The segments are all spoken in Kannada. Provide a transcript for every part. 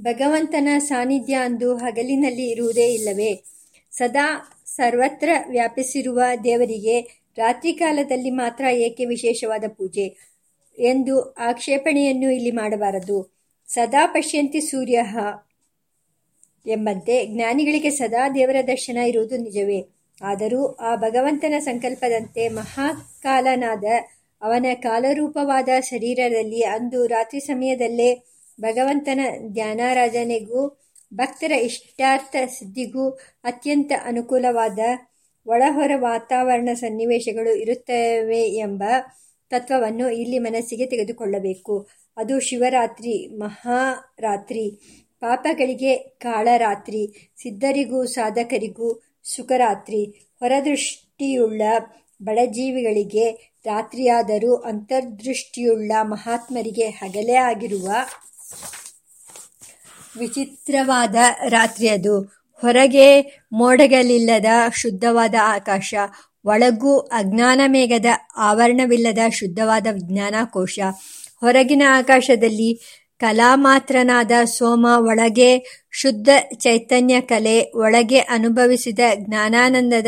ಭಗವಂತನ ಸಾನ್ನಿಧ್ಯ ಅಂದು ಹಗಲಿನಲ್ಲಿ ಇರುವುದೇ ಇಲ್ಲವೇ? ಸದಾ ಸರ್ವತ್ರ ವ್ಯಾಪಿಸಿರುವ ದೇವರಿಗೆ ರಾತ್ರಿ ಕಾಲದಲ್ಲಿ ಮಾತ್ರ ಏಕೆ ವಿಶೇಷವಾದ ಪೂಜೆ? ಎಂದು ಆಕ್ಷೇಪಣೆಯನ್ನು ಇಲ್ಲಿ ಮಾಡಬಾರದು. ಸದಾ ಪಶ್ಯಂತಿ ಸೂರ್ಯ ಎಂಬಂತೆ ಜ್ಞಾನಿಗಳಿಗೆ ಸದಾ ದೇವರ ದರ್ಶನ ಇರುವುದು ನಿಜವೇ? ಆದರೂ ಆ ಭಗವಂತನ ಸಂಕಲ್ಪದಂತೆ ಮಹಾಕಾಲನಾದ ಅವನ ಕಾಲರೂಪವಾದ ಶರೀರದಲ್ಲಿ ಅಂದು ರಾತ್ರಿ ಸಮಯದಲ್ಲೇ ಭಗವಂತನ ಧ್ಯಾನಾರಾಧನೆಗೂ ಭಕ್ತರ ಇಷ್ಟಾರ್ಥ ಸಿದ್ಧಿಗೂ ಅತ್ಯಂತ ಅನುಕೂಲವಾದ ಒಳಹೊರ ವಾತಾವರಣ ಸನ್ನಿವೇಶಗಳು ಇರುತ್ತವೆ ಎಂಬ ತತ್ವವನ್ನು ಇಲ್ಲಿ ಮನಸ್ಸಿಗೆ ತೆಗೆದುಕೊಳ್ಳಬೇಕು. ಅದು ಶಿವರಾತ್ರಿ, ಮಹಾರಾತ್ರಿ. ಪಾಪಗಳಿಗೆ ಕಾಳರಾತ್ರಿ. ಸಿದ್ಧರಿಗೂ ಸಾಧಕರಿಗೂ ಸುಖರಾತ್ರಿ. ಹೊರದೃಷ್ಟಿಯುಳ್ಳ ಬಡಜೀವಿಗಳಿಗೆ ರಾತ್ರಿಯಾದರೂ ಅಂತರ್ದೃಷ್ಟಿಯುಳ್ಳ ಮಹಾತ್ಮರಿಗೆ ಹಗಲೇ ಆಗಿರುವ ವಿಚಿತ್ರವಾದ ರಾತ್ರಿ ಅದು. ಹೊರಗೆ ಮೋಡಗಳಿಲ್ಲದ ಶುದ್ಧವಾದ ಆಕಾಶ. ಒಳಗೂ ಅಜ್ಞಾನಮೇಘದ ಆವರಣವಿಲ್ಲದ ಶುದ್ಧವಾದ ವಿಜ್ಞಾನಕೋಶ. ಹೊರಗಿನ ಆಕಾಶದಲ್ಲಿ ಕಲಾಮಾತ್ರನಾದ ಸೋಮ ಒಳಗೆ ಶುದ್ಧ ಚೈತನ್ಯ ಕಲೆ, ಒಳಗೆ ಅನುಭವಿಸಿದ ಜ್ಞಾನಾನಂದದ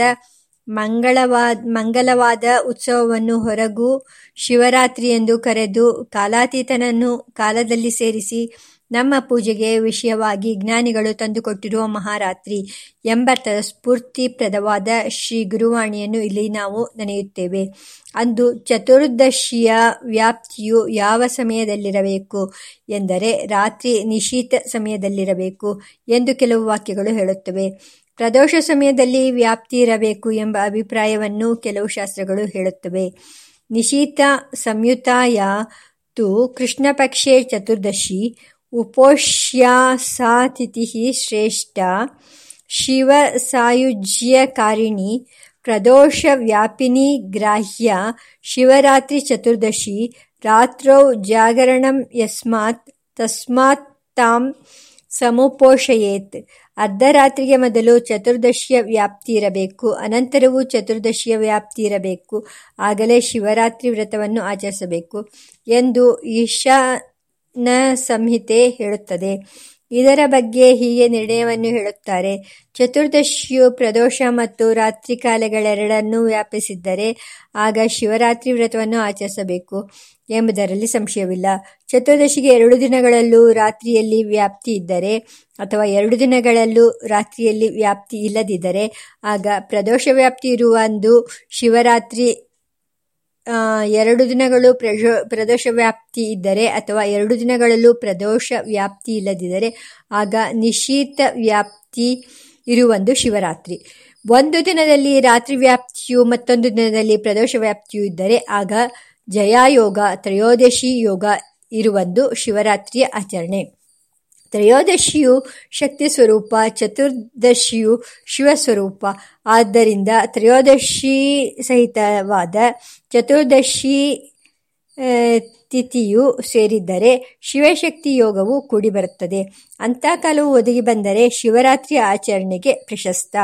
ಮಂಗಳವಾದ, ಮಂಗಲವಾದ ಉತ್ಸವವನ್ನು ಹೊರಗೂ ಶಿವರಾತ್ರಿಯೆಂದು ಕರೆದು ಕಾಲಾತೀತನನ್ನು ಕಾಲದಲ್ಲಿ ಸೇರಿಸಿ ನಮ್ಮ ಪೂಜೆಗೆ ವಿಷಯವಾಗಿ ಜ್ಞಾನಿಗಳು ತಂದುಕೊಟ್ಟಿರುವ ಮಹಾರಾತ್ರಿ ಎಂಬರ್ಥದ ಸ್ಫೂರ್ತಿಪ್ರದವಾದ ಶ್ರೀ ಗುರುವಾಣಿಯನ್ನು ಇಲ್ಲಿ ನಾವು ನೆನೆಯುತ್ತೇವೆ. ಅಂದು ಚತುರ್ದಶಿಯ ವ್ಯಾಪ್ತಿಯು ಯಾವ ಸಮಯದಲ್ಲಿರಬೇಕು ಎಂದರೆ ರಾತ್ರಿ ನಿಶೀತ ಸಮಯದಲ್ಲಿರಬೇಕು ಎಂದು ಕೆಲವು ವಾಕ್ಯಗಳು ಹೇಳುತ್ತವೆ. ಪ್ರದೋಷ ಸಮಯದಲ್ಲಿ ವ್ಯಾಪ್ತಿ ಇರಬೇಕು ಎಂಬ ಅಭಿಪ್ರಾಯವನ್ನು ಕೆಲವು ಶಾಸ್ತ್ರಗಳು ಹೇಳುತ್ತವೆ. ನಿಶೀತ ಸಂಯುತಾಯ ತು ಕೃಷ್ಣಪಕ್ಷೆ ಚತುರ್ದಶೀ ಉಪೋಷ್ಯಾ ಶ್ರೇಷ್ಠ ಶಿವಸಾಯುಜ್ಯಕಾರಿಣಿ ಪ್ರದೋಷ ವ್ಯಾಪಿನಿ ಗ್ರಾಹ್ಯ ಶಿವರಾತ್ರಿ ಚತುರ್ದಶಿ ರಾತ್ರೌ ಜಾಗರಣಂ ಯಸ್ಮಾತ್ ತಸ್ಮಾತ್ ತಾಂ ಸಮುಪೋಷಯೇತ್. ಅರ್ಧರಾತ್ರಿಗೆ ಮೊದಲು ಚತುರ್ದಶಿಯ ವ್ಯಾಪ್ತಿ ಇರಬೇಕು. ಅನಂತರವೂ ಚತುರ್ದಶಿಯ ವ್ಯಾಪ್ತಿ ಇರಬೇಕು. ಆಗಲೇ ಶಿವರಾತ್ರಿ ವ್ರತವನ್ನು ಆಚರಿಸಬೇಕು ಎಂದು ಈಶಾನಸಂಹಿತೆ ಹೇಳುತ್ತದೆ. ಇದರ ಬಗ್ಗೆ ಹೀಗೆ ನಿರ್ಣಯವನ್ನು ಹೇಳುತ್ತಾರೆ. ಚತುರ್ದಶಿಯು ಪ್ರದೋಷ ಮತ್ತು ರಾತ್ರಿ ಕಾಲಗಳೆರಡನ್ನೂ ವ್ಯಾಪಿಸಿದ್ದರೆ ಆಗ ಶಿವರಾತ್ರಿ ವ್ರತವನ್ನು ಆಚರಿಸಬೇಕು ಎಂಬುದರಲ್ಲಿ ಸಂಶಯವಿಲ್ಲ. ಚತುರ್ದಶಿಗೆ ಎರಡು ದಿನಗಳಲ್ಲೂ ರಾತ್ರಿಯಲ್ಲಿ ವ್ಯಾಪ್ತಿ ಇದ್ದರೆ ಅಥವಾ ಎರಡು ದಿನಗಳಲ್ಲೂ ರಾತ್ರಿಯಲ್ಲಿ ವ್ಯಾಪ್ತಿ ಇಲ್ಲದಿದ್ದರೆ ಆಗ ಪ್ರದೋಷ ವ್ಯಾಪ್ತಿ ಇರುವಂದು ಶಿವರಾತ್ರಿ ಎರಡು ದಿನಗಳು ಪ್ರಜೋ ಪ್ರದೋಷ ವ್ಯಾಪ್ತಿ ಇದ್ದರೆ ಅಥವಾ ಎರಡು ದಿನಗಳಲ್ಲೂ ಪ್ರದೋಷ ವ್ಯಾಪ್ತಿ ಇಲ್ಲದಿದ್ದರೆ, ಆಗ ನಿಶೀತ ವ್ಯಾಪ್ತಿ ಇರುವಂದು ಶಿವರಾತ್ರಿ. ಒಂದು ದಿನದಲ್ಲಿ ರಾತ್ರಿ ವ್ಯಾಪ್ತಿಯು ಮತ್ತೊಂದು ದಿನದಲ್ಲಿ ಪ್ರದೋಷ ವ್ಯಾಪ್ತಿಯು ಇದ್ದರೆ, ಆಗ ಜಯಾಯೋಗ, ತ್ರಯೋದಶಿ ಯೋಗ ಇರುವಂದು ಶಿವರಾತ್ರಿಯ ಆಚರಣೆ. ತ್ರಯೋದಶಿಯು ಶಕ್ತಿಸ್ವರೂಪ ಚತುರ್ದಶಿಯು ಶಿವಸ್ವರೂಪ. ಆದ್ದರಿಂದ ತ್ರಯೋದಶಿ ಸಹಿತವಾದ ಚತುರ್ದಶಿ ತಿಥಿಯು ಸೇರಿದ್ದರೆ ಶಿವಶಕ್ತಿ ಯೋಗವು ಕೂಡಿಬರುತ್ತದೆ. ಅಂಥ ಕಾಲವು ಒದಗಿ ಬಂದರೆ ಶಿವರಾತ್ರಿ ಆಚರಣೆಗೆ ಪ್ರಶಸ್ತ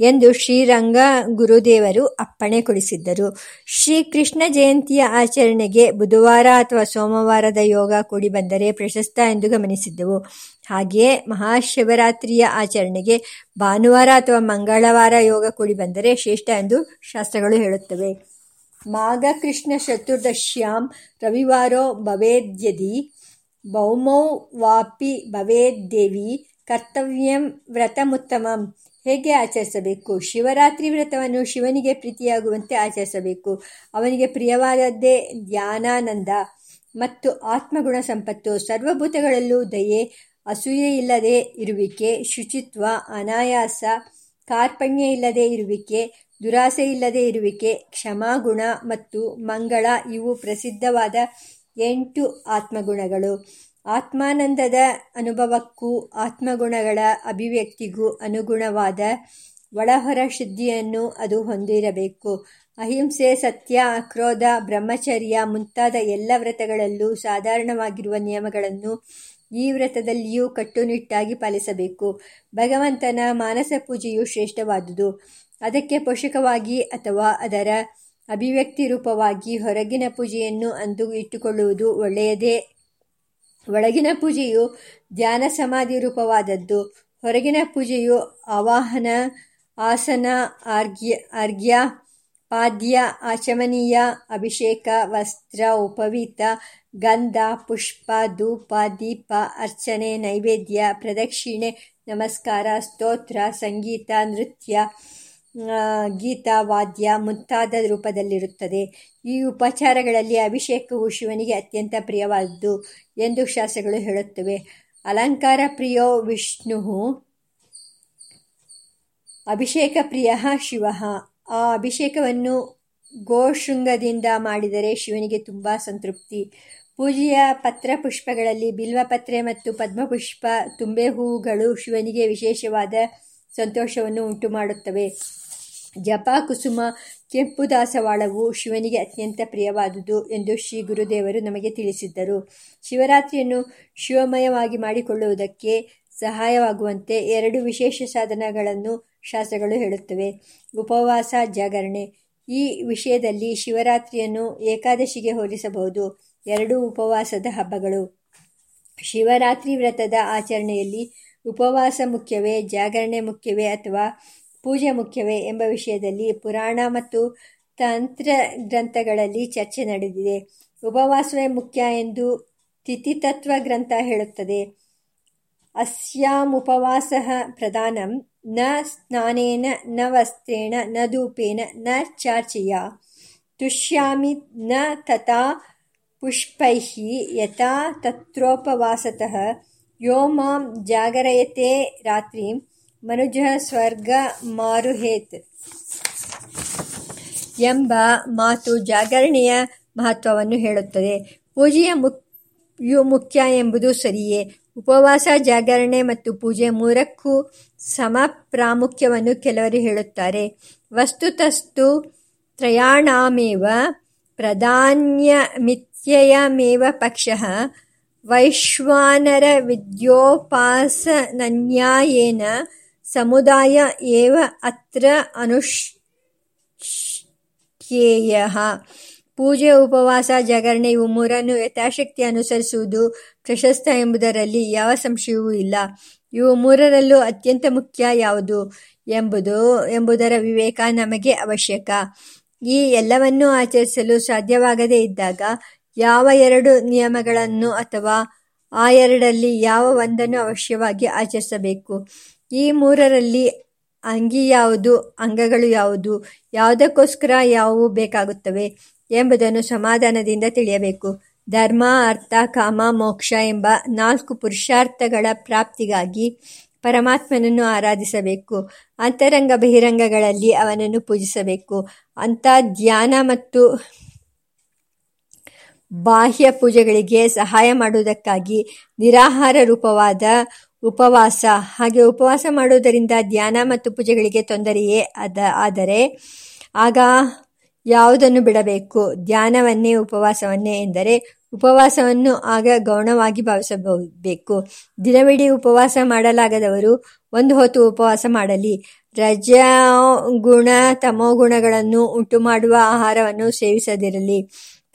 ಎಂದು ಶ್ರೀರಂಗ ಗುರುದೇವರು ಅಪ್ಪಣೆ ಕೊಡಿಸಿದ್ದರು. ಶ್ರೀಕೃಷ್ಣ ಜಯಂತಿಯ ಆಚರಣೆಗೆ ಬುಧವಾರ ಅಥವಾ ಸೋಮವಾರದ ಯೋಗ ಕೂಡಿ ಬಂದರೆ ಪ್ರಶಸ್ತ ಎಂದು ಗಮನಿಸಿದ್ದೆವು. ಹಾಗೆಯೇ ಮಹಾಶಿವರಾತ್ರಿಯ ಆಚರಣೆಗೆ ಭಾನುವಾರ ಅಥವಾ ಮಂಗಳವಾರ ಯೋಗ ಕೂಡಿ ಬಂದರೆ ಶ್ರೇಷ್ಠ ಎಂದು ಶಾಸ್ತ್ರಗಳು ಹೇಳುತ್ತವೆ. ಮಾಘಕೃಷ್ಣ ಚತುರ್ದಶ್ಯಾಂ ರವಿವಾರೋ ಭವೇದ್ಯದಿ ಭೌಮೌ ವಾಪಿ ಭವೇದ್ದೇವಿ ಕರ್ತವ್ಯಂ ವ್ರತಮುತ್ತಮಂ ಹೇಗೆ ಆಚರಿಸಬೇಕು? ಶಿವರಾತ್ರಿ ವ್ರತವನ್ನು ಶಿವನಿಗೆ ಪ್ರೀತಿಯಾಗುವಂತೆ ಆಚರಿಸಬೇಕು. ಅವನಿಗೆ ಪ್ರಿಯವಾದದ್ದೇ ಧ್ಯಾನಾನಂದ ಮತ್ತು ಆತ್ಮಗುಣ ಸಂಪತ್ತು. ಸರ್ವಭೂತಗಳಲ್ಲೂ ದಯೆ, ಅಸೂಯೆ ಇಲ್ಲದೆ ಇರುವಿಕೆ, ಶುಚಿತ್ವ, ಅನಾಯಾಸ, ಕಾರ್ಪಣ್ಯ ಇಲ್ಲದೆ ಇರುವಿಕೆ, ದುರಾಸೆ ಇಲ್ಲದೆ ಇರುವಿಕೆ, ಕ್ಷಮಾಗುಣ ಮತ್ತು ಮಂಗಳ ಇವು ಪ್ರಸಿದ್ಧವಾದ ಎಂಟು ಆತ್ಮಗುಣಗಳು. ಆತ್ಮಾನಂದದ ಅನುಭವಕ್ಕೂ ಆತ್ಮಗುಣಗಳ ಅಭಿವ್ಯಕ್ತಿಗೂ ಅನುಗುಣವಾದ ಒಳಹೊರ ಶುದ್ಧಿಯನ್ನು ಅದು ಹೊಂದಿರಬೇಕು. ಅಹಿಂಸೆ, ಸತ್ಯ, ಅಕ್ರೋಧ, ಬ್ರಹ್ಮಚರ್ಯ ಮುಂತಾದ ಎಲ್ಲ ವ್ರತಗಳಲ್ಲೂ ಸಾಧಾರಣವಾಗಿರುವ ನಿಯಮಗಳನ್ನು ಈ ವ್ರತದಲ್ಲಿಯೂ ಕಟ್ಟುನಿಟ್ಟಾಗಿ ಪಾಲಿಸಬೇಕು. ಭಗವಂತನ ಮಾನಸ ಪೂಜೆಯು ಶ್ರೇಷ್ಠವಾದುದು. ಅದಕ್ಕೆ ಪೋಷಕವಾಗಿ ಅಥವಾ ಅದರ ಅಭಿವ್ಯಕ್ತಿ ರೂಪವಾಗಿ ಹೊರಗಿನ ಪೂಜೆಯನ್ನು ಅಂದು ಇಟ್ಟುಕೊಳ್ಳುವುದು ಒಳ್ಳೆಯದೇ ಒಳಗಿನ ಪೂಜೆಯು ಧ್ಯಾನ ಸಮಾಧಿ ರೂಪವಾದದ್ದು. ಹೊರಗಿನ ಪೂಜೆಯು ಆವಾಹನ, ಆಸನ ಅರ್ಘ್ಯ ಅರ್ಘ್ಯ ಪಾದ್ಯ, ಆಚಮನೀಯ, ಅಭಿಷೇಕ, ವಸ್ತ್ರ, ಉಪವೀತ, ಗಂಧ, ಪುಷ್ಪ, ಧೂಪ, ದೀಪ, ಅರ್ಚನೆ, ನೈವೇದ್ಯ, ಪ್ರದಕ್ಷಿಣೆ, ನಮಸ್ಕಾರ, ಸ್ತೋತ್ರ, ಸಂಗೀತ, ನೃತ್ಯ ಗೀತ, ವಾದ್ಯ ಮುಂತಾದ ರೂಪದಲ್ಲಿರುತ್ತದೆ. ಈ ಉಪಚಾರಗಳಲ್ಲಿ ಅಭಿಷೇಕವು ಶಿವನಿಗೆ ಅತ್ಯಂತ ಪ್ರಿಯವಾದದ್ದು ಎಂದು ಶಾಸ್ತ್ರಗಳು ಹೇಳುತ್ತವೆ. ಅಲಂಕಾರ ಪ್ರಿಯೋ ವಿಷ್ಣು, ಅಭಿಷೇಕ ಪ್ರಿಯ ಶಿವ. ಆ ಅಭಿಷೇಕವನ್ನು ಗೋಶೃಂಗದಿಂದ ಮಾಡಿದರೆ ಶಿವನಿಗೆ ತುಂಬ ಸಂತೃಪ್ತಿ. ಪೂಜೆಯ ಪತ್ರ ಪುಷ್ಪಗಳಲ್ಲಿ ಬಿಲ್ವಪತ್ರೆ ಮತ್ತು ಪದ್ಮಪುಷ್ಪ, ತುಂಬೆ ಹೂವುಗಳು ಶಿವನಿಗೆ ವಿಶೇಷವಾದ ಸಂತೋಷವನ್ನು ಉಂಟು ಮಾಡುತ್ತವೆ ಜಪ ಕುಸುಮ ಕೆಂಪು ದಾಸವಾಳವು ಶಿವನಿಗೆ ಅತ್ಯಂತ ಪ್ರಿಯವಾದುದು ಎಂದು ಶ್ರೀ ಗುರುದೇವರು ನಮಗೆ ತಿಳಿಸಿದ್ದರು. ಶಿವರಾತ್ರಿಯನ್ನು ಶಿವಮಯವಾಗಿ ಮಾಡಿಕೊಳ್ಳುವುದಕ್ಕೆ ಸಹಾಯವಾಗುವಂತೆ ಎರಡು ವಿಶೇಷ ಸಾಧನಗಳನ್ನು ಶಾಸ್ತ್ರಗಳು ಹೇಳುತ್ತವೆ. ಉಪವಾಸ, ಜಾಗರಣೆ. ಈ ವಿಷಯದಲ್ಲಿ ಶಿವರಾತ್ರಿಯನ್ನು ಏಕಾದಶಿಗೆ ಹೋಲಿಸಬಹುದು. ಎರಡು ಉಪವಾಸದ ಹಬ್ಬಗಳು. ಶಿವರಾತ್ರಿ ವ್ರತದ ಆಚರಣೆಯಲ್ಲಿ ಉಪವಾಸ ಮುಖ್ಯವೇ, ಜಾಗರಣೆ ಮುಖ್ಯವೇ ಅಥವಾ ಪೂಜೆ ಮುಖ್ಯವೇ ಎಂಬ ವಿಷಯದಲ್ಲಿ ಪುರಾಣ ಮತ್ತು ತಂತ್ರ ಗ್ರಂಥಗಳಲ್ಲಿ ಚರ್ಚೆ ನಡೆದಿದೆ. ಉಪವಾಸವೇ ಮುಖ್ಯ ಎಂದು ತಿಥಿತತ್ವ ಗ್ರಂಥ ಹೇಳುತ್ತದೆ. ಉಪವಾಸ ಪ್ರಧಾನಂ, ನ ಸ್ನಾನೇನ, ನ ವಸ್ತ್ರೇಣ, ನ ಧೂಪೇನ, ನ ಚಾರ್ಚೆಯ. ತುಷ್ಯಾಮಿ, ನ ತಥಾ ಪುಷ್ಪೈ ಯಥಾ ತತ್ರೋಪವಾಸತಃ. ಯೋ ಮಾಂ ಜಾಗರಯತೆ ರಾತ್ರಿ. ಮನುಜ ಸ್ವರ್ಗ ಮಾರುಹೇತ್ ಎಂಬ ಮಾತು ಜಾಗರಣೆಯ ಮಹತ್ವವನ್ನು ಹೇಳುತ್ತದೆ. ಪೂಜೆಯ ಮುಖ್ಯ ಮುಖ್ಯ ಎಂಬುದು ಸರಿಯೇ. ಉಪವಾಸ, ಜಾಗರಣೆ ಮತ್ತು ಪೂಜೆ ಮೂರಕ್ಕೂ ಸಮ ಪ್ರಾಮುಖ್ಯವನ್ನು ಕೆಲವರು ಹೇಳುತ್ತಾರೆ. ವಸ್ತುತಸ್ತು ತ್ರಯಾಣಾಮೇವ ಪ್ರಾಧಾನ್ಯಮಿತ್ಯಯಮೇವ ಪಕ್ಷ ವೈಶ್ವಾನರ ವಿದ್ಯೋಪಾಸನನ್ಯಾಯೇನ ಸಮುದಾಯ ಏವ ಅತ್ರ ಅನುಷ್ಠೇಯ. ಪೂಜೆ, ಉಪವಾಸ, ಜಾಗರಣೆ ಇವು ಮೂರನ್ನು ಯಥಾಶಕ್ತಿ ಅನುಸರಿಸುವುದು ಪ್ರಶಸ್ತ ಎಂಬುದರಲ್ಲಿ ಯಾವ ಸಂಶಯವೂ ಇಲ್ಲ. ಇವು ಮೂರರಲ್ಲೂ ಅತ್ಯಂತ ಮುಖ್ಯ ಯಾವುದು ಎಂಬುದು, ಎಂಬುದರ ವಿವೇಕ ನಮಗೆ ಅವಶ್ಯಕ. ಈ ಎಲ್ಲವನ್ನೂ ಆಚರಿಸಲು ಸಾಧ್ಯವಾಗದೇ ಇದ್ದಾಗ ಯಾವ ಎರಡು ನಿಯಮಗಳನ್ನು ಅಥವಾ ಆ ಎರಡರಲ್ಲಿ ಯಾವ ಒಂದನ್ನು ಅವಶ್ಯವಾಗಿ ಆಚರಿಸಬೇಕು? ಈ ಮೂರರಲ್ಲಿ ಅಂಗಿ ಯಾವುದು, ಅಂಗಗಳು ಯಾವುದು, ಯಾವುದಕ್ಕೋಸ್ಕರ ಯಾವುವು ಬೇಕಾಗುತ್ತವೆ ಎಂಬುದನ್ನು ಸಮಾಧಾನದಿಂದ ತಿಳಿಯಬೇಕು. ಧರ್ಮ, ಅರ್ಥ, ಕಾಮ, ಮೋಕ್ಷ ಎಂಬ ನಾಲ್ಕು ಪುರುಷಾರ್ಥಗಳ ಪ್ರಾಪ್ತಿಗಾಗಿ ಪರಮಾತ್ಮನನ್ನು ಆರಾಧಿಸಬೇಕು. ಅಂತರಂಗ ಬಹಿರಂಗಗಳಲ್ಲಿ ಅವನನ್ನು ಪೂಜಿಸಬೇಕು. ಅಂಥ ಧ್ಯಾನ ಮತ್ತು ಬಾಹ್ಯ ಪೂಜೆಗಳಿಗೆ ಸಹಾಯ ಮಾಡುವುದಕ್ಕಾಗಿ ನಿರಾಹಾರ ರೂಪವಾದ ಉಪವಾಸ. ಹಾಗೆ ಉಪವಾಸ ಮಾಡುವುದರಿಂದ ಧ್ಯಾನ ಮತ್ತು ಪೂಜೆಗಳಿಗೆ ತೊಂದರೆಯೇ ಅದ, ಆದರೆ ಆಗ ಯಾವುದನ್ನು ಬಿಡಬೇಕು? ಧ್ಯಾನವನ್ನೇ, ಉಪವಾಸವನ್ನೇ ಎಂದರೆ ಉಪವಾಸವನ್ನು ಆಗ ಗೌಣವಾಗಿ ಭಾವಿಸಬೇಕು. ದಿನವಿಡೀ ಉಪವಾಸ ಮಾಡಲಾಗದವರು ಒಂದು ಹೊತ್ತು ಉಪವಾಸ ಮಾಡಲಿ. ರಜಗುಣ ತಮೋಗುಣಗಳನ್ನು ಉಂಟು ಮಾಡುವ ಆಹಾರವನ್ನು ಸೇವಿಸದಿರಲಿ.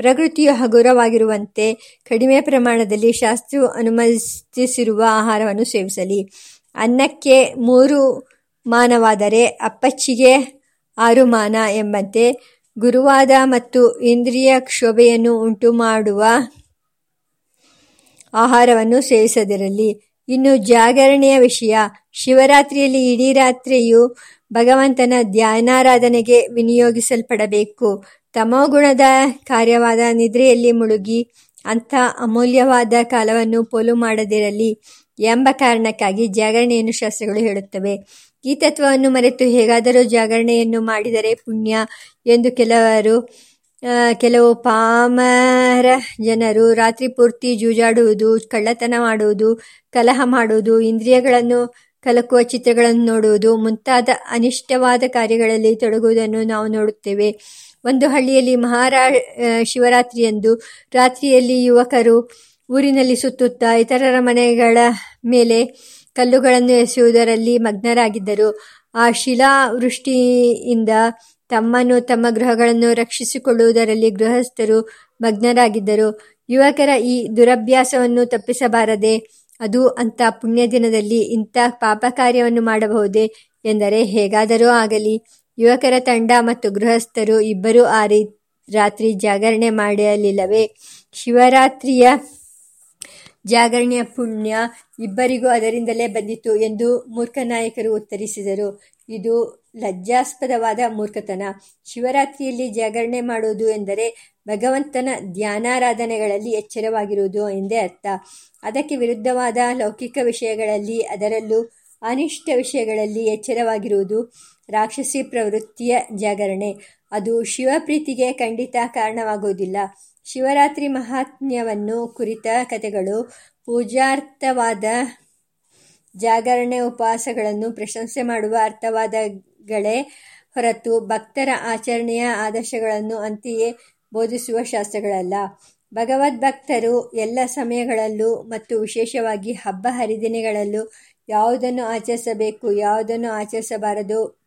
ಪ್ರಕೃತಿಯು ಹಗುರವಾಗಿರುವಂತೆ ಕಡಿಮೆ ಪ್ರಮಾಣದಲ್ಲಿ ಶಾಸ್ತ್ರವು ಅನುಮತಿಸಿರುವ ಆಹಾರವನ್ನು ಸೇವಿಸಲಿ. ಅನ್ನಕ್ಕೆ ಮೂರು ಮಾನವಾದರೆ ಅಪ್ಪಚ್ಚಿಗೆ ಆರು ಮಾನ ಎಂಬಂತೆ ಗುರುವಾದ ಮತ್ತು ಇಂದ್ರಿಯ ಕ್ಷೋಭೆಯನ್ನು ಉಂಟು ಮಾಡುವ ಆಹಾರವನ್ನು ಸೇವಿಸದಿರಲಿ. ಇನ್ನು ಜಾಗರಣೆಯ ವಿಷಯ, ಶಿವರಾತ್ರಿಯಲ್ಲಿ ಇಡೀ ರಾತ್ರಿಯು ಭಗವಂತನ ಧ್ಯಾನಾರಾಧನೆಗೆ ವಿನಿಯೋಗಿಸಲ್ಪಡಬೇಕು. ತಮೋಗುಣದ ಕಾರ್ಯವಾದ ನಿದ್ರೆಯಲ್ಲಿ ಮುಳುಗಿ ಅಂಥ ಅಮೂಲ್ಯವಾದ ಕಾಲವನ್ನು ಪೋಲು ಮಾಡದಿರಲಿ ಎಂಬ ಕಾರಣಕ್ಕಾಗಿ ಜಾಗರಣೆಯನ್ನು ಶಾಸ್ತ್ರಗಳು ಹೇಳುತ್ತವೆ. ಈ ತತ್ವವನ್ನು ಮರೆತು ಹೇಗಾದರೂ ಜಾಗರಣೆಯನ್ನು ಮಾಡಿದರೆ ಪುಣ್ಯ ಎಂದು ಕೆಲವರು ಕೆಲವು ಪಾಮರ ಜನರು ರಾತ್ರಿ ಪೂರ್ತಿ ಜೂಜಾಡುವುದು, ಕಳ್ಳತನ ಮಾಡುವುದು, ಕಲಹ ಮಾಡುವುದು, ಇಂದ್ರಿಯಗಳನ್ನು ಕಲಕುವ ಚಿತ್ರಗಳನ್ನು ನೋಡುವುದು ಮುಂತಾದ ಅನಿಷ್ಟವಾದ ಕಾರ್ಯಗಳಲ್ಲಿ ತೊಡಗುವುದನ್ನು ನಾವು ನೋಡುತ್ತೇವೆ. ಒಂದು ಹಳ್ಳಿಯಲ್ಲಿ ಮಹಾರಾ ಶಿವರಾತ್ರಿಯಂದು ರಾತ್ರಿಯಲ್ಲಿ ಯುವಕರು ಊರಿನಲ್ಲಿ ಸುತ್ತುತ್ತಾ ಇತರರ ಮನೆಗಳ ಮೇಲೆ ಕಲ್ಲುಗಳನ್ನು ಎಸೆಯುವುದರಲ್ಲಿ ಮಗ್ನರಾಗಿದ್ದರು. ಆ ಶಿಲಾವೃಷ್ಟಿಯಿಂದ ತಮ್ಮನ್ನು ತಮ್ಮ ಗೃಹಗಳನ್ನು ರಕ್ಷಿಸಿಕೊಳ್ಳುವುದರಲ್ಲಿ ಗೃಹಸ್ಥರು ಮಗ್ನರಾಗಿದ್ದರು. ಯುವಕರ ಈ ದುರಭ್ಯಾಸವನ್ನು ತಪ್ಪಿಸಬಾರದೆ, ಅದು ಅಂಥ ಪುಣ್ಯ ದಿನದಲ್ಲಿ ಇಂಥ ಪಾಪ ಕಾರ್ಯವನ್ನು ಮಾಡಬಹುದೇ ಎಂದರೆ ಹೇಗಾದರೂ ಆಗಲಿ. ಯುವಕರ ತಂಡ ಮತ್ತು ಗೃಹಸ್ಥರು ಇಬ್ಬರೂ ಆ ರಾತ್ರಿ ಜಾಗರಣೆ ಮಾಡಲಿಲ್ಲವೇ ಶಿವರಾತ್ರಿಯ ಜಾಗರಣೆಯ ಪುಣ್ಯ ಇಬ್ಬರಿಗೂ ಅದರಿಂದಲೇ ಬಂದಿತು ಎಂದು ಮೂರ್ಖನಾಯಕರು ಉತ್ತರಿಸಿದರು. ಇದು ಲಜ್ಜಾಸ್ಪದವಾದ ಮೂರ್ಖತನ. ಶಿವರಾತ್ರಿಯಲ್ಲಿ ಜಾಗರಣೆ ಮಾಡುವುದು ಎಂದರೆ ಭಗವಂತನ ಧ್ಯಾನಾರಾಧನೆಗಳಲ್ಲಿ ಎಚ್ಚರವಾಗಿರುವುದು ಎಂದೇ ಅರ್ಥ. ಅದಕ್ಕೆ ವಿರುದ್ಧವಾದ ಲೌಕಿಕ ವಿಷಯಗಳಲ್ಲಿ ಅದರಲ್ಲೂ ಅನಿಷ್ಟ ವಿಷಯಗಳಲ್ಲಿ ಎಚ್ಚರವಾಗಿರುವುದು. ರಾಕ್ಷಸಿ ಪ್ರವೃತ್ತಿಯ ಜಾಗರಣೆ. ಅದು ಶಿವಪ್ರೀತಿಗೆ ಖಂಡಿತ ಕಾರಣವಾಗುವುದಿಲ್ಲ. ಶಿವರಾತ್ರಿ ಮಹಾತ್ಮ್ಯವನ್ನು ಕುರಿತ ಕಥೆಗಳು, ಪೂಜಾರ್ಥವಾದ ಜಾಗರಣೆ ಉಪವಾಸಗಳನ್ನು ಪ್ರಶಂಸೆ ಮಾಡುವ ಅರ್ಥವಾದಗಳೇ ಹೊರತು ಭಕ್ತರ ಆಚರಣೆಯ ಆದರ್ಶಗಳನ್ನು ಅಂತೆಯೇ ಬೋಧಿಸುವ ಶಾಸ್ತ್ರಗಳಲ್ಲ. ಭಗವದ್ಭಕ್ತರು ಎಲ್ಲ ಸಮಯಗಳಲ್ಲೂ ಮತ್ತು ವಿಶೇಷವಾಗಿ ಹಬ್ಬ ಹರಿದಿನಗಳಲ್ಲೂ ಯಾವುದನ್ನು ಆಚರಿಸಬೇಕು, ಯಾವುದನ್ನು ಆಚರಿಸಬಾರದು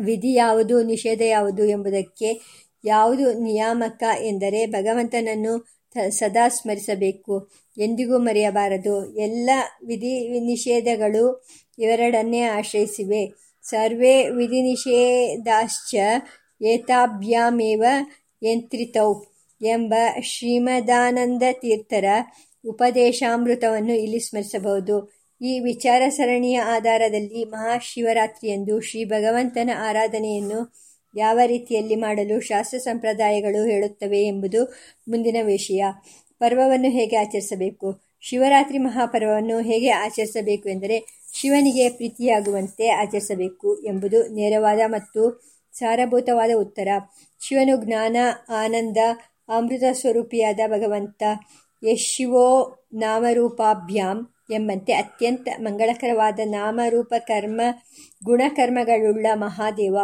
ವಿಧಿ ಯಾವುದು, ನಿಷೇಧ ಯಾವುದು ಎಂಬುದಕ್ಕೆ ಯಾವುದು ನಿಯಾಮಕ ಎಂದರೆ ಭಗವಂತನನ್ನು ಸದಾ ಸ್ಮರಿಸಬೇಕು. ಎಂದಿಗೂ ಮರೆಯಬಾರದು. ಎಲ್ಲ ವಿಧಿ ನಿಷೇಧಗಳು ಇವೆರಡನ್ನೇ ಆಶ್ರಯಿಸಿವೆ. ಸರ್ವೇ ವಿಧಿ ನಿಷೇಧಾಶ್ಚ ಏತಾಭ್ಯಾಮೇವ ಯಂತ್ರಿತೌ ಎಂಬ ಶ್ರೀಮದಾನಂದ ತೀರ್ಥರ ಉಪದೇಶಾಮೃತವನ್ನು ಇಲ್ಲಿ ಸ್ಮರಿಸಬಹುದು. ಈ ವಿಚಾರ ಸರಣಿಯ ಆಧಾರದಲ್ಲಿ ಮಹಾಶಿವರಾತ್ರಿಯಂದು ಶ್ರೀ ಭಗವಂತನ ಆರಾಧನೆಯನ್ನು ಯಾವ ರೀತಿಯಲ್ಲಿ ಮಾಡಲು ಶಾಸ್ತ್ರ ಸಂಪ್ರದಾಯಗಳು ಹೇಳುತ್ತವೆ ಎಂಬುದು ಮುಂದಿನ ವಿಷಯ. ಪರ್ವವನ್ನು ಹೇಗೆ ಆಚರಿಸಬೇಕು? ಶಿವರಾತ್ರಿ ಮಹಾಪರ್ವವನ್ನು ಹೇಗೆ ಆಚರಿಸಬೇಕು ಎಂದರೆ ಶಿವನಿಗೆ ಪ್ರೀತಿಯಾಗುವಂತೆ ಆಚರಿಸಬೇಕು ಎಂಬುದು ನೇರವಾದ ಮತ್ತು ಸಾರಭೂತವಾದ ಉತ್ತರ. ಶಿವನು ಜ್ಞಾನ, ಆನಂದ, ಅಮೃತ ಸ್ವರೂಪಿಯಾದ ಭಗವಂತ. ಯಶಿವೋ ನಾಮರೂಪಾಭ್ಯಾಂ. ಎಂಬಂತೆ ಅತ್ಯಂತ ಮಂಗಳಕರವಾದ ನಾಮರೂಪ ಕರ್ಮ, ಗುಣಕರ್ಮಗಳುಳ್ಳ ಮಹಾದೇವ.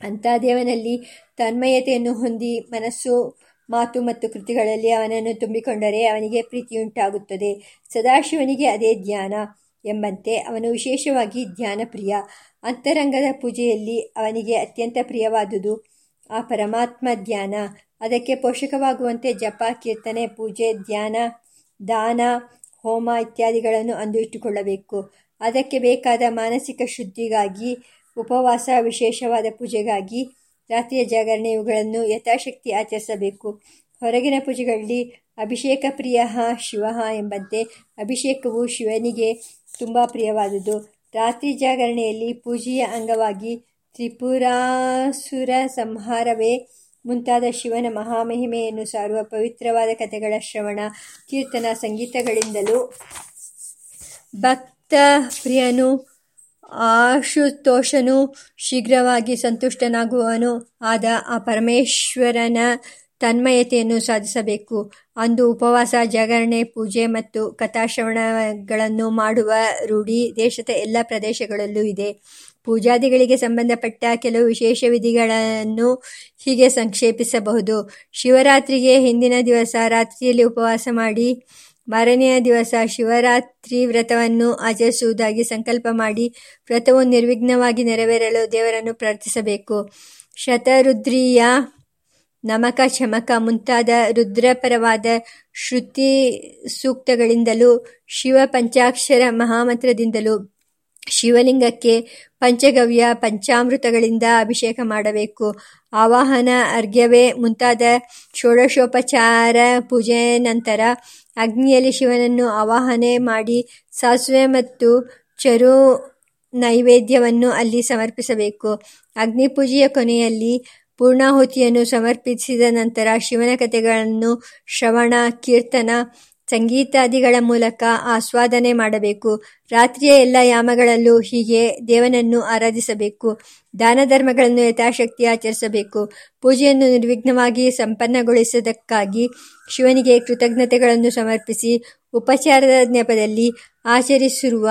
ಅಂಥ ದೇವನಲ್ಲಿ ತನ್ಮಯತೆಯನ್ನು ಹೊಂದಿ ಮನಸ್ಸು, ಮಾತು ಮತ್ತು ಕೃತಿಗಳಲ್ಲಿ ಅವನನ್ನು ತುಂಬಿಕೊಂಡರೆ ಅವನಿಗೆ ಪ್ರೀತಿಯುಂಟಾಗುತ್ತದೆ. ಸದಾಶಿವನಿಗೆ ಅದೇ ಧ್ಯಾನ ಎಂಬಂತೆ ಅವನು ವಿಶೇಷವಾಗಿ ಧ್ಯಾನ ಪ್ರಿಯ ಅಂತರಂಗದ ಪೂಜೆಯಲ್ಲಿ ಅವನಿಗೆ ಅತ್ಯಂತ ಪ್ರಿಯವಾದುದು ಆ ಪರಮಾತ್ಮ ಧ್ಯಾನ ಅದಕ್ಕೆ ಪೋಷಕವಾಗುವಂತೆ ಜಪ, ಕೀರ್ತನೆ, ಪೂಜೆ, ಧ್ಯಾನ, ದಾನ ಹೋಮ ಇತ್ಯಾದಿಗಳನ್ನು ಅಂದು ಇಟ್ಟುಕೊಳ್ಳಬೇಕು ಅದಕ್ಕೆ ಬೇಕಾದ ಮಾನಸಿಕ ಶುದ್ಧಿಗಾಗಿ, ಉಪವಾಸ ವಿಶೇಷವಾದ ಪೂಜೆಗಾಗಿ ರಾತ್ರಿಯ ಜಾಗರಣೆ ಇವುಗಳನ್ನು ಯಥಾಶಕ್ತಿ ಆಚರಿಸಬೇಕು. ಹೊರಗಿನ ಪೂಜೆಗಳಲ್ಲಿ ಅಭಿಷೇಕ ಪ್ರಿಯ ಶಿವ ಎಂಬಂತೆ ಅಭಿಷೇಕವು ಶಿವನಿಗೆ ತುಂಬ ಪ್ರಿಯವಾದುದು ರಾತ್ರಿ ಜಾಗರಣೆಯಲ್ಲಿ ಪೂಜೆಯ ಅಂಗವಾಗಿ ತ್ರಿಪುರಾಸುರ ಸಂಹಾರವೇ ಮುಂತಾದ ಶಿವನ ಮಹಾಮಹಿಮೆಯನ್ನು ಸಾರುವ ಪವಿತ್ರವಾದ ಕಥೆಗಳ ಶ್ರವಣ, ಕೀರ್ತನ ಸಂಗೀತಗಳಿಂದಲೂ ಭಕ್ತ ಪ್ರಿಯನು ಆಶುತೋಷನು, ಶೀಘ್ರವಾಗಿ ಸಂತುಷ್ಟನಾಗುವನು ಆದ ಆ ಪರಮೇಶ್ವರನ ತನ್ಮಯತೆಯನ್ನು ಸಾಧಿಸಬೇಕು. ಅಂದು ಉಪವಾಸ, ಜಾಗರಣೆ, ಪೂಜೆ ಮತ್ತು ಕಥಾಶ್ರವಣಗಳನ್ನು ಮಾಡುವ ರೂಢಿ ದೇಶದ ಎಲ್ಲ ಪ್ರದೇಶಗಳಲ್ಲೂ ಇದೆ. ಪೂಜಾದಿಗಳಿಗೆ ಸಂಬಂಧಪಟ್ಟ ಕೆಲವು ವಿಶೇಷ ವಿಧಿಗಳನ್ನು ಹೀಗೆ ಸಂಕ್ಷೇಪಿಸಬಹುದು. ಶಿವರಾತ್ರಿಗೆ ಹಿಂದಿನ ದಿವಸ ರಾತ್ರಿಯಲ್ಲಿ ಉಪವಾಸ ಮಾಡಿ, ಮಾರನೆಯ ದಿವಸ ಶಿವರಾತ್ರಿ ವ್ರತವನ್ನು ಆಚರಿಸುವುದಾಗಿ ಸಂಕಲ್ಪ ಮಾಡಿ, ವ್ರತವು ನಿರ್ವಿಘ್ನವಾಗಿ ನೆರವೇರಲು ದೇವರನ್ನು ಪ್ರಾರ್ಥಿಸಬೇಕು. ಶತರುದ್ರಿಯ ನಮಕ ಚಮಕ ಮುಂತಾದ ರುದ್ರಪರವಾದ ಶ್ರುತಿ ಸೂಕ್ತಗಳಿಂದಲೂ, ಶಿವ ಪಂಚಾಕ್ಷರ ಮಹಾಮಂತ್ರದಿಂದಲೂ ಶಿವಲಿಂಗಕ್ಕೆ ಪಂಚಗವ್ಯ, ಪಂಚಾಮೃತಗಳಿಂದ ಅಭಿಷೇಕ ಮಾಡಬೇಕು. ಆವಾಹನ, ಅರ್ಘ್ಯವೇ, ಮುಂತಾದ ಷೋಡಶೋಪಚಾರ ಪೂಜೆ ನಂತರ ಅಗ್ನಿಯಲ್ಲಿ ಶಿವನನ್ನು ಆವಾಹನೆ ಮಾಡಿ ಸಾಸುವೆ ಮತ್ತು ಚರು ನೈವೇದ್ಯವನ್ನು ಅಲ್ಲಿ ಸಮರ್ಪಿಸಬೇಕು. ಅಗ್ನಿ ಪೂಜೆಯ ಕೊನೆಯಲ್ಲಿ ಪೂರ್ಣಾಹುತಿಯನ್ನು ಸಮರ್ಪಿಸಿದ ನಂತರ ಶಿವನ ಕಥೆಗಳನ್ನು ಶ್ರವಣ, ಕೀರ್ತನ ಸಂಗೀತಾದಿಗಳ ಮೂಲಕ ಆಸ್ವಾದನೆ ಮಾಡಬೇಕು. ರಾತ್ರಿಯ ಎಲ್ಲ ಯಾಮಗಳಲ್ಲೂ ಹೀಗೆ ದೇವನನ್ನು ಆರಾಧಿಸಬೇಕು. ದಾನ ಧರ್ಮಗಳನ್ನು ಯಥಾಶಕ್ತಿ ಆಚರಿಸಬೇಕು. ಪೂಜೆಯನ್ನು ನಿರ್ವಿಘ್ನವಾಗಿ ಸಂಪನ್ನಗೊಳಿಸುವುದಕ್ಕಾಗಿ ಶಿವನಿಗೆ ಕೃತಜ್ಞತೆಗಳನ್ನು ಸಮರ್ಪಿಸಿ ಉಪಚಾರದ ನೆಪದಲ್ಲಿ ಆಚರಿಸಿರುವ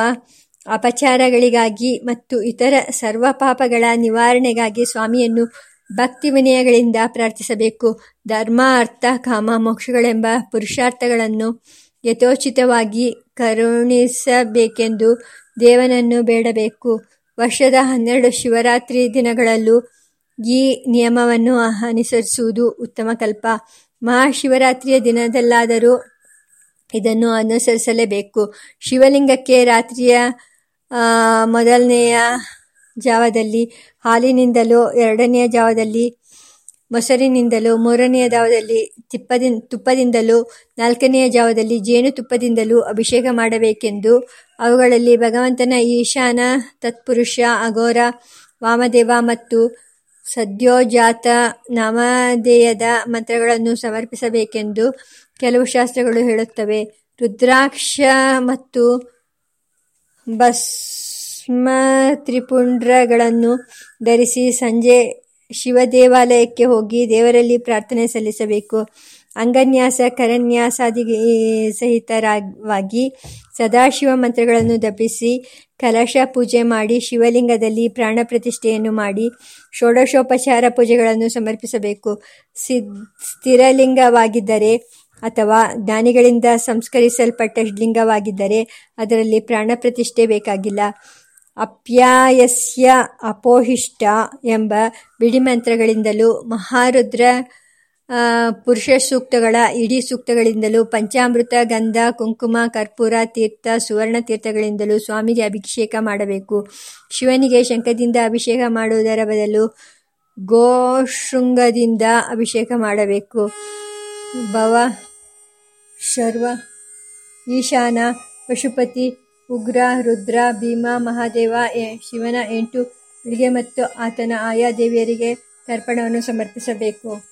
ಅಪಚಾರಗಳಿಗಾಗಿ ಮತ್ತು ಇತರ ಸರ್ವ ಪಾಪಗಳ ನಿವಾರಣೆಗಾಗಿ ಸ್ವಾಮಿಯನ್ನು ಭಕ್ತಿ ವಿನಯಗಳಿಂದ ಪ್ರಾರ್ಥಿಸಬೇಕು. ಧರ್ಮ ಅರ್ಥ ಕಾಮ, ಮೋಕ್ಷಗಳೆಂಬ ಪುರುಷಾರ್ಥಗಳನ್ನು ಯಥೋಚಿತವಾಗಿ ಕರುಣಿಸಬೇಕೆಂದು ದೇವನನ್ನು ಬೇಡಬೇಕು. ವರ್ಷದ ಹನ್ನೆರಡು ಶಿವರಾತ್ರಿ ದಿನಗಳಲ್ಲೂ ಈ ನಿಯಮವನ್ನು ಅನುಸರಿಸುವುದು ಉತ್ತಮ ಕಲ್ಪ. ಮಹಾಶಿವರಾತ್ರಿಯ ದಿನದಲ್ಲಾದರೂ ಇದನ್ನು ಅನುಸರಿಸಲೇಬೇಕು. ಶಿವಲಿಂಗಕ್ಕೆ ರಾತ್ರಿಯ ಮೊದಲನೆಯ ಜಾವದಲ್ಲಿ, ಹಾಲಿನಿಂದಲೋ ಎರಡನೆಯ ಜಾವದಲ್ಲಿ, ಮೊಸರಿನಿಂದಲೋ ಮೂರನೆಯ ಜಾವದಲ್ಲಿ ತಿಪ್ಪದಿ ತುಪ್ಪದಿಂದಲೂ ನಾಲ್ಕನೆಯ ಜಾವದಲ್ಲಿ ಜೇನುತುಪ್ಪದಿಂದಲೂ ಅಭಿಷೇಕ ಮಾಡಬೇಕೆಂದು ಅವುಗಳಲ್ಲಿ ಭಗವಂತನ ಈಶಾನ, ತತ್ಪುರುಷ, ಅಘೋರ, ವಾಮದೇವ ಮತ್ತು ಸದ್ಯೋಜಾತ ನಾಮಧೇಯದ ಮಂತ್ರಗಳನ್ನು ಸಮರ್ಪಿಸಬೇಕೆಂದು ಕೆಲವು ಶಾಸ್ತ್ರಗಳು ಹೇಳುತ್ತವೆ. ರುದ್ರಾಕ್ಷ ಮತ್ತು ಭಸ್ಮತ್ರಿಪುಂಡ್ರಗಳನ್ನು ಧರಿಸಿ ಸಂಜೆ ಶಿವದೇವಾಲಯಕ್ಕೆ ಹೋಗಿ ದೇವರಲ್ಲಿ ಪ್ರಾರ್ಥನೆ ಸಲ್ಲಿಸಬೇಕು. ಅಂಗನ್ಯಾಸ ಕರನ್ಯಾಸಾದಿ ಸಹಿತರವಾಗಿ ಸದಾಶಿವ ಮಂತ್ರಗಳನ್ನು ದಪಿಸಿ ಕಲಶ ಪೂಜೆ ಮಾಡಿ ಶಿವಲಿಂಗದಲ್ಲಿ ಪ್ರಾಣ ಪ್ರತಿಷ್ಠೆಯನ್ನು ಮಾಡಿ ಷೋಡಶೋಪಚಾರ ಪೂಜೆಗಳನ್ನು ಸಮರ್ಪಿಸಬೇಕು. ಸ್ಥಿರಲಿಂಗವಾಗಿದ್ದರೆ ಅಥವಾ ಜ್ಞಾನಿಗಳಿಂದ ಸಂಸ್ಕರಿಸಲ್ಪಟ್ಟ ಲಿಂಗವಾಗಿದ್ದರೆ ಅದರಲ್ಲಿ ಪ್ರಾಣ ಪ್ರತಿಷ್ಠೆ ಬೇಕಾಗಿಲ್ಲ. ಅಪ್ಯಾಯಸ್ಯ ಅಪೋಹಿಷ್ಟ ಎಂಬ ಬಿಡಿಮಂತ್ರಗಳಿಂದಲೂ ಮಹಾರುದ್ರ ಪುರುಷ ಸೂಕ್ತಗಳ ಇಡೀ ಸೂಕ್ತಗಳಿಂದಲೂ, ಪಂಚಾಮೃತ, ಗಂಧ, ಕುಂಕುಮ, ಕರ್ಪೂರ, ತೀರ್ಥ, ಸುವರ್ಣ ತೀರ್ಥಗಳಿಂದಲೂ ಸ್ವಾಮಿಗೆ ಅಭಿಷೇಕ ಮಾಡಬೇಕು. ಶಿವನಿಗೆ ಶಂಖದಿಂದ ಅಭಿಷೇಕ ಮಾಡುವುದರ ಬದಲು ಗೋಶೃಂಗದಿಂದ ಅಭಿಷೇಕ ಮಾಡಬೇಕು. ಭವ, ಶರ್ವ, ಈಶಾನ, ಪಶುಪತಿ ಉಗ್ರ ರುದ್ರ ಭೀಮ ಮಹಾದೇವ ಶಿವನ ಎಂಟು ಪೀಳಿಗೆ ಮತ್ತು ಆತನ ಆಯಾ ದೇವಿಯರಿಗೆ ತರ್ಪಣವನ್ನು ಸಮರ್ಪಿಸಬೇಕು.